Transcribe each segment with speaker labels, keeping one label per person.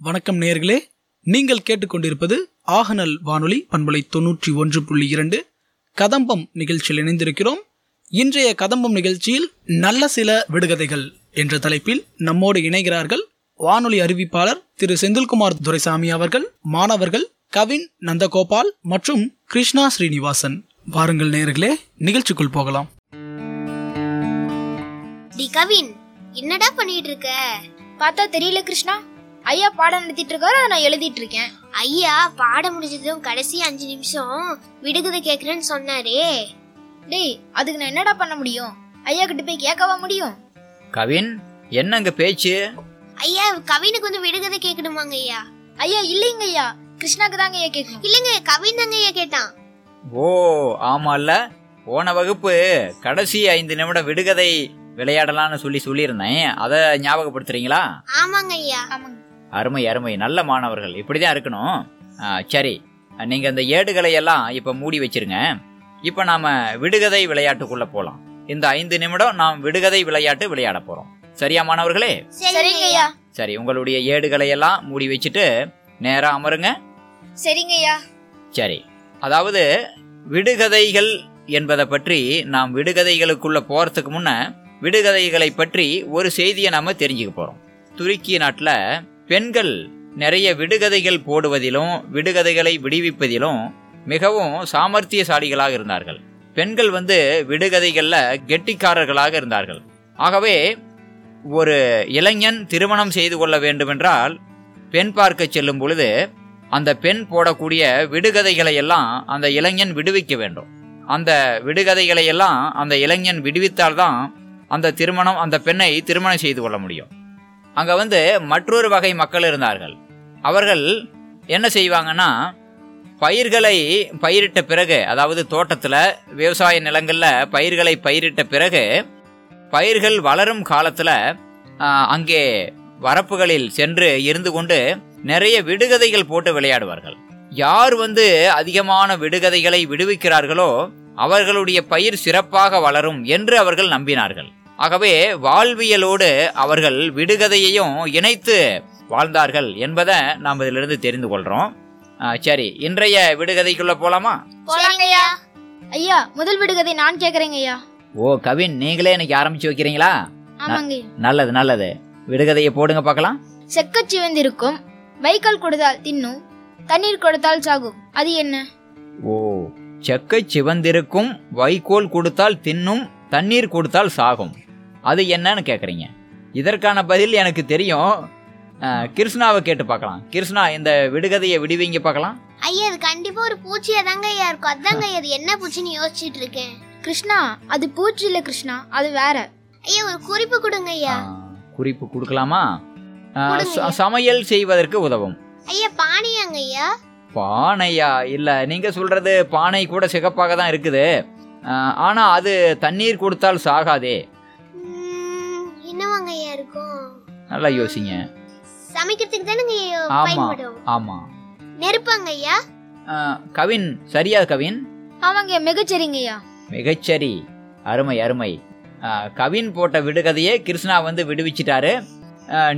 Speaker 1: வணக்கம் நேர்களே நீங்கள் கேட்டுக்கொண்டிருப்பது ஆகநல் வானொலி பண்பலை தொன்னூற்றி ஒன்று புள்ளி இரண்டு. கதம்பம் நிகழ்ச்சியில் இணைந்திருக்கிறோம். இன்றைய கதம்பம் நிகழ்ச்சியில் நல்ல சில விடுகதைகள் என்ற தலைப்பில் நம்மோடு இணைகிறார்கள் வானொலி அறிவிப்பாளர் திரு செந்தில்குமார் துரைசாமி அவர்கள் மாணவர்கள் கவின் நந்தகோபால் மற்றும் கிருஷ்ணா ஸ்ரீனிவாசன். வாருங்கள் நேர்களே நிகழ்ச்சிக்குள் போகலாம்.
Speaker 2: கவின் என்னடா பண்ணிட்டு இருக்க?
Speaker 3: பார்த்தா தெரியல கிருஷ்ணா. ஐயா பாடம் நடத்திட்டு இருக்காரு அதை நான் எழுதிட்டு இருக்கேன்
Speaker 2: ஐயா பாடம் முடிஞ்சதும் கடைசி அஞ்சு நிமிஷம் விடுகதை கேக்குறேன்னு சொன்னாரே.
Speaker 3: டேய் அதுக்கு நான் என்னடா பண்ண முடியும்? ஐயா கிட்ட போய் கேட்கவா முடியும்?
Speaker 4: கவின் என்னங்க பேச்சு?
Speaker 2: ஐயா கவினுக்கு வந்து விடுகதை கேட்கணுமாங்க ஐயா.
Speaker 3: ஐயா இல்லைங்க ஐயா. கிருஷ்ணாக்கு தாங்க ஐயா கேட்கணும்.
Speaker 2: இல்லங்க கவின் தாங்க ஐயா கேட்டான்.
Speaker 4: ஓ ஆமால்ல. போன வகுப்பு கடைசி ஐந்து நிமிடம் விடுகதை விளையாடலாம்னு சொல்லி சொல்லியிருந்தேன். அதை ஞாபகப்படுத்துறீங்களா?
Speaker 2: ஆமாங்க ஐயா.
Speaker 3: ஆமாங்க.
Speaker 4: அருமை அருமை நல்ல மாணவர்கள். இப்படிதான் இருக்கணும். ஆ, சரி. நீங்க இந்த ஏடுகளை எல்லாம் இப்ப மூடி வச்சிருங்க. இப்ப நாம விடுகதை விளையாட்டுக்குள்ள போலாம். இந்த ஐந்து நிமிடம் நாம் விடுகதை விளையாட்டு விளையாட போறோம். சரியா மாணவர்களே?
Speaker 3: சரிங்க ஐயா
Speaker 4: சரி உங்களுடைய ஏடுகளை எல்லாம் மூடி வச்சுட்டு நேரா அமருங்க.
Speaker 3: சரிங்க ஐயா
Speaker 4: சரி. அதாவது விடுகதைகள் என்பதை பற்றி நாம் விடுகதைகளுக்குள்ள போறதுக்கு முன்ன விடுகதைகளை பற்றி ஒரு செய்தியை நாம தெரிஞ்சுக்க போறோம். துருக்கிய நாட்டில் பெண்கள் நிறைய விடுகதைகள் போடுவதிலும் விடுகதைகளை விடுவிப்பதிலும் மிகவும் சாமர்த்தியசாலிகளாக இருந்தார்கள். பெண்கள் வந்து விடுகதைகளில் கெட்டிக்காரர்களாக இருந்தார்கள். ஆகவே ஒரு இளைஞன் திருமணம் செய்து கொள்ள வேண்டுமென்றால் பெண் பார்க்க செல்லும் பொழுது அந்த பெண் போடக்கூடிய விடுகதைகளை எல்லாம் அந்த இளைஞன் விடுவிக்க வேண்டும். அந்த விடுகதைகளை எல்லாம் அந்த இளைஞன் விடுவித்தால்தான் அந்த திருமணம் அந்த பெண்ணை திருமணம் செய்து கொள்ள முடியும். அங்க வந்து மற்றொரு வகை மக்கள் இருந்தார்கள். அவர்கள் என்ன செய்வாங்கன்னா பயிர்களை பயிரிட்ட பிறகு அதாவது தோட்டத்தில் விவசாய நிலங்களில் பயிர்களை பயிரிட்ட பிறகு பயிர்கள் வளரும் காலத்தில் அங்கே வரப்புகளில் சென்று இருந்து கொண்டு நிறைய விடுகதைகள் போட்டு விளையாடுவார்கள். யார் வந்து அதிகமான விடுகதைகளை விடுவிக்கிறார்களோ அவர்களுடைய பயிர் சிறப்பாக வளரும் என்று அவர்கள் நம்பினார்கள். ஆகவே வாழ்வியலோடு அவர்கள் விடுகதையையும் இணைத்து வாழ்ந்தார்கள் என்பதை நாம் இதிலிருந்து தெரிந்து கொள்றோம். ஆ, சரி இன்றைய விடுகதைக்குள்ள போலாமா?
Speaker 3: ஐயா முதல் விடுகதை நான் கேக்குறேங்க ஐயா
Speaker 4: ஓ கவின் நீங்களே எனக்கு ஆரம்பிச்சு வைக்கிறீங்களா? நல்லது நல்லது. விடுகதையை போடுங்க பார்க்கலாம்.
Speaker 3: செக்கச் சிவந்திருக்கும். வைக்கோல் கொடுத்தால் தின்னும். தண்ணீர் கொடுத்தால் சாகும். அது என்ன?
Speaker 4: ஓ செக்கை சிவந்திருக்கும். வைக்கோல் கொடுத்தால் தின்னும். தண்ணீர் கொடுத்தால் சாகும். அது என்னன்னு கேட்குறீங்க இதற்கான பதில் எனக்கு தெரியும். கிருஷ்ணாவை கேட்டு பார்க்கலாம். கிருஷ்ணா இந்த விடுகதையை விடுவீங்க பார்க்கலாம்.
Speaker 2: ஐயா அது கண்டிப்பா ஒரு பூச்சியா தாங்க ஐயா இருக்கும். அதாங்க ஐயா அது என்ன பூச்சின்னு யோசிச்சுட்டு இருக்கேன்.
Speaker 3: கிருஷ்ணா அது பூச்சி இல்ல கிருஷ்ணா அது வேற.
Speaker 2: ஐயா ஒரு குறிப்பு கொடுங்க ஐயா.
Speaker 4: குறிப்பு கொடுக்கலாமா. ச- சமையல் செய்வதற்கு உதவும்.
Speaker 2: ஐயா பானியாங்க ஐயா.
Speaker 4: பானையா? இல்ல நீங்க சொல்றது பானை கூட சிகப்பாக தான் இருக்குது. அஹ், ஆனா அது தண்ணீர் கொடுத்தால் சாகாதே.
Speaker 2: ஐயா இருக்கும்.
Speaker 4: நல்லா யோசிங்க.
Speaker 2: சமைக்கிறதுக்கு தானங்க ஐயா
Speaker 4: ஆமா
Speaker 2: பயன்படும்.
Speaker 4: ஆமா.
Speaker 2: நெருப்பாங்க ஐயா?
Speaker 4: அஹ், கவின் சரியா கவின்?
Speaker 3: ஆமாங்க ஐயா மிகச்சரிங்க ஐயா.
Speaker 4: மிகச்சரி. அருமை அருமை. கவின் போட்ட விடுகதையே கிருஷ்ணா வந்து விடுவிச்சிட்டாரு.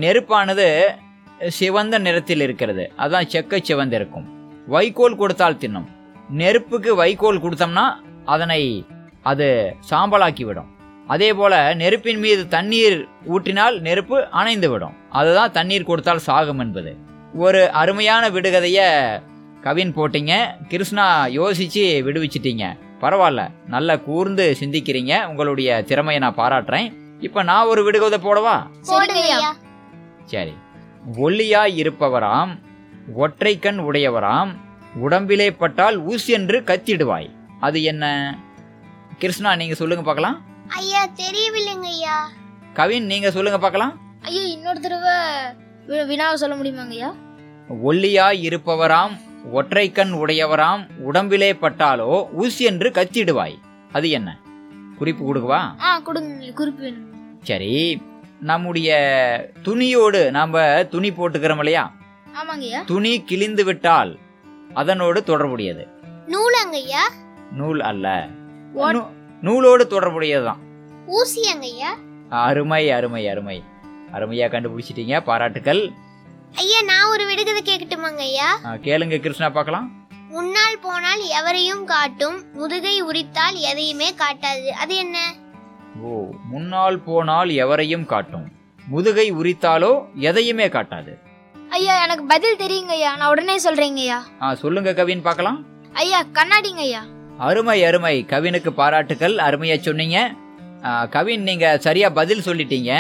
Speaker 4: நெருப்பானது சிவந்த நிறத்தில் இருக்கிறது. அதான் செக்க சிவந்து இருக்கும். வைக்கோல் கொடுத்தால் தின்னும். நெருப்புக்கு வைக்கோல் கொடுத்தோம்னா அதனை அது சாம்பலாக்கி விடும். அதே போல நெருப்பின் மீது தண்ணீர் ஊற்றினால் நெருப்பு அணைந்து விடும் அதுதான் தண்ணீர் கொடுத்தால் சாகும் என்பது. ஒரு அருமையான விடுகதைய கவின் போட்டீங்க. கிருஷ்ணா யோசிச்சு விடுவிச்சிட்டீங்க. பரவாயில்ல நல்லா கூர்ந்து சிந்திக்கிறீங்க. உங்களுடைய திறமையை நான் பாராட்டுறேன். இப்போ நான் ஒரு விடுகதை போடவா? சரி. ஒல்லியாய் இருப்பவராம் ஒற்றை கண் உடையவராம் உடம்பிலே பட்டால் ஊஸ் என்று கத்திடுவாய். அது என்ன? கிருஷ்ணா நீங்க சொல்லுங்க பார்க்கலாம்.
Speaker 2: ஐயா தெரியவில்லைங்க ஐயா
Speaker 4: கவின் நீங்க சொல்லுங்க பார்க்கலாம்.
Speaker 3: ஐயா இன்னொரு தடவை வினாவை சொல்ல முடியுமாங்க ஐயா
Speaker 4: ஒல்லியாய் இருப்பவராம் ஒற்றை கண் உடையவராம் உடம்பிலே பட்டாலோ ஊஸ் என்று கத்திடுவாய். அது என்ன? குறிப்பு கொடுக்கவா?
Speaker 3: ஆ கொடுங்க குறிப்பு வேணும்.
Speaker 4: சரி நம்முடைய துணியோடு நாம துணி போட்டுக்கிறோம் இல்லையா?
Speaker 3: ஆமாங்க ஐயா
Speaker 4: துணி கிழிந்து விட்டால் அதனோடு தொடர்புடையது.
Speaker 2: நூலாங்க ஐயா
Speaker 4: நூல் அல்ல. நூலோடு தொடர்புடையதுதான்.
Speaker 2: ஊசியாங்க ஐயா
Speaker 4: அருமை அருமை அருமை. அருமையா கண்டுபிடிச்சிட்டீங்க பாராட்டுக்கள்.
Speaker 2: ஐயா நான் ஒரு விடுகதை கேட்கட்டுமாங்க ஐயா
Speaker 4: கேளுங்க கிருஷ்ணா பார்க்கலாம்.
Speaker 2: முன்னால் போனால் எவரையும் காட்டும் முதுகை உரித்தால் எதையுமே காட்டாது. அது என்ன?
Speaker 4: ஓ முன்னால் போனால் எவரையும் காட்டும் முதுகை உரித்தாலோ எதையுமே காட்டாது.
Speaker 3: ஐயா எனக்கு பதில் தெரியுங்க ஐயா நான் உடனே சொல்றேங்க ஐயா
Speaker 4: ஆ சொல்லுங்க கவின் பார்க்கலாம்.
Speaker 3: ஐயா கண்ணாடிங்க ஐயா
Speaker 4: அருமை அருமை. கவினுக்கு பாராட்டுக்கள். அருமையா சொன்னீங்க. கவின் நீங்க சரியா பதில் சொல்லிட்டீங்க.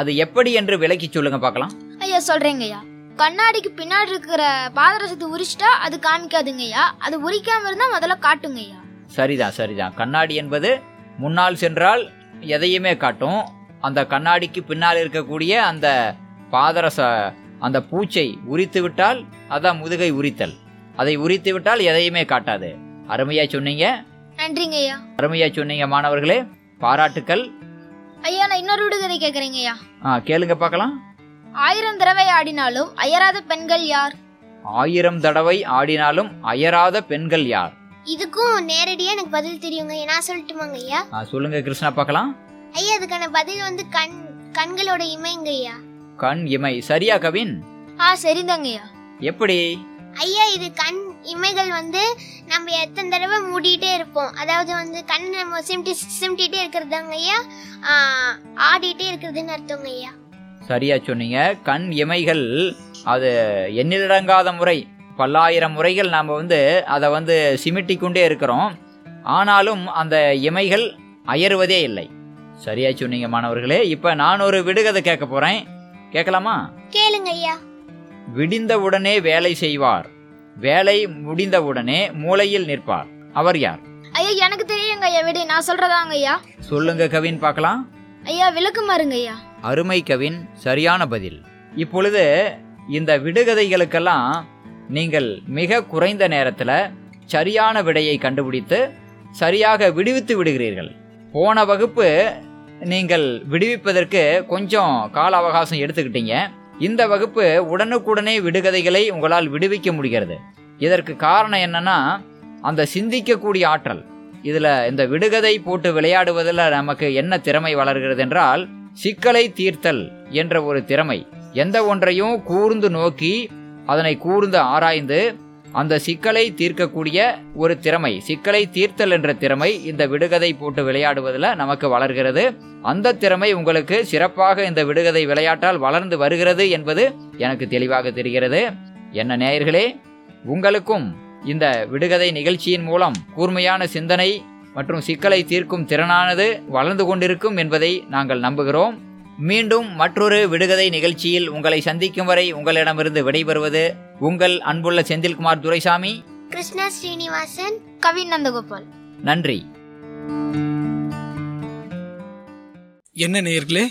Speaker 4: அது எப்படி என்று விளக்கி சொல்லுங்க பார்க்கலாம்.
Speaker 3: ஐயா சொல்றேங்க ஐயா. கண்ணாடிக்கு பின்னாடி இருக்கிற பாதரசத்தை உரிச்சிட்டா அது காமிக்காதுங்க ஐயா அது உரிக்காம இருந்தா முதல்ல காட்டுங்க ஐயா
Speaker 4: சரிதான் சரிதான் கண்ணாடி என்பது முன்னால் சென்றால் எதையுமே காட்டும். அந்த கண்ணாடிக்கு பின்னால் இருக்கக்கூடிய அந்த பாதரச அந்த பூச்சை உரித்து விட்டால் அதான் முதுகை உரித்தல். அதை உரித்து விட்டால் எதையுமே காட்டாது. அருமையா சொன்னீங்க.
Speaker 3: நன்றிங்க ஐயா
Speaker 4: அருமையா சொன்னீங்க மாணவர்களே. பாராட்டுக்கள்.
Speaker 3: ஐயா நான் இன்னொரு விடுகதை கேக்குறேங்க ஐயா
Speaker 4: ஆ கேளுங்க பார்க்கலாம்.
Speaker 3: ஆயிரம் தடவை ஆடினாலும் அயராத பெண்கள் யார்?
Speaker 4: ஆயிரம் தடவை ஆடினாலும் அயராத பெண்கள் யார்?
Speaker 2: இதுக்கும் நேரடியா எனக்கு பதில் தெரியுங்க. நான் சொல்லட்டுமாங்க ஐயா
Speaker 4: ஆ, சொல்லுங்க கிருஷ்ணா பார்க்கலாம்.
Speaker 2: ஐயா அதுக்கான பதில் வந்து கண் கண்களோட இமைங்க ஐயா
Speaker 4: கண் இமை. சரியா கவின்?
Speaker 3: ஆ சரிதாங்க ஐயா
Speaker 4: எப்படி?
Speaker 2: ஐயா இது கண் இமைகள் வந்து நம்ம எத்தனை தடவை மூடிட்டே இருப்போம். அதாவது வந்து கண் நம்ம சிமிட்டி சிமிட்டிட்டே இருக்கிறதாங்க ஐயா. ஆடிட்டே இருக்கிறதுன்னு அர்த்தங்க ஐயா.
Speaker 4: சரியா சொன்னீங்க. கண் இமைகள் அது எண்ணிலடங்காத முறை பல்லாயிரம் முறைகள் நாம் வந்து அதை வந்து சிமிட்டி கொண்டே இருக்கிறோம். ஆனாலும் அந்த இமைகள் அயருவதே இல்லை. சரியா சொன்னீங்க மாணவர்களே. இப்போ நான் ஒரு விடுகதை கேட்க போறேன். கேட்கலாமா?
Speaker 2: கேளுங்க ஐயா.
Speaker 4: விடிந்தவுடனே வேலை செய்வார். வேலை முடிந்தவுடனே மூலையில் நிற்பார். அவர் யார்?
Speaker 3: ஐயா எனக்கு தெரியுங்க ஐயா விடு நான் சொல்றதாங்க ஐயா.
Speaker 4: சொல்லுங்க கவின் பார்க்கலாம்.
Speaker 3: ஐயா விளக்கு மாறுங்க ஐயா.
Speaker 4: அருமை கவின் சரியான பதில். இப்பொழுது இந்த விடுகதைகளுக்கெல்லாம் நீங்கள் மிக குறைந்த நேரத்தில் சரியான விடையை கண்டுபிடித்து சரியாக விடுவித்து விடுகிறீர்கள். போன வகுப்பு நீங்கள் விடுவிப்பதற்கு கொஞ்சம் கால அவகாசம் எடுத்துக்கிட்டீங்க. இந்த வகுப்பு உடனுக்குடனே விடுகதைகளை உங்களால் விடுவிக்க முடிகிறது. இதற்கு காரணம் என்னன்னா அந்த சிந்திக்கக்கூடிய ஆற்றல். இதில் இந்த விடுகதை போட்டு விளையாடுவதில் நமக்கு என்ன திறமை வளர்கிறது என்றால் சிக்கலை தீர்த்தல் என்ற ஒரு திறமை. எந்த ஒன்றையும் கூர்ந்து நோக்கி அதனை கூர்ந்து ஆராய்ந்து அந்த சிக்கலை தீர்க்கக்கூடிய ஒரு திறமை சிக்கலை தீர்த்தல் என்ற திறமை இந்த விடுகதை போட்டு விளையாடுவதில் நமக்கு வளர்கிறது. அந்த திறமை உங்களுக்கு சிறப்பாக இந்த விடுகதை விளையாட்டால் வளர்ந்து வருகிறது என்பது எனக்கு தெளிவாக தெரிகிறது. என்ன நேயர்களே உங்களுக்கும் இந்த விடுகதை நிகழ்ச்சியின் மூலம் கூர்மையான சிந்தனை மற்றும் சிக்கலை தீர்க்கும் திறனானது வளர்ந்து கொண்டிருக்கும் என்பதை நாங்கள் நம்புகிறோம். மீண்டும் மற்றொரு விடுகதை நிகழ்ச்சியில் உங்களை சந்திக்கும் வரை உங்களிடமிருந்து விடைபெறுவது உங்கள் அன்புள்ள செந்தில்குமார் துரைசாமி.
Speaker 2: கிருஷ்ணா ஸ்ரீனிவாசன்
Speaker 3: கவின் நந்தகோபால்.
Speaker 4: நன்றி.
Speaker 1: என்ன நேயர்களே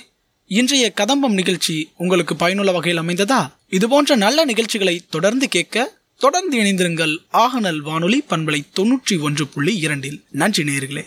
Speaker 1: இன்றைய கதம்பம் நிகழ்ச்சி உங்களுக்கு பயனுள்ள வகையில் அமைந்ததா? இதுபோன்ற நல்ல நிகழ்ச்சிகளை தொடர்ந்து கேட்க தொடர்ந்து இணைந்திருங்கள் ஆகநல் வானொலி பண்பலை தொன்னூற்றி ஒன்று புள்ளி இரண்டில். நன்றி நேயர்களே.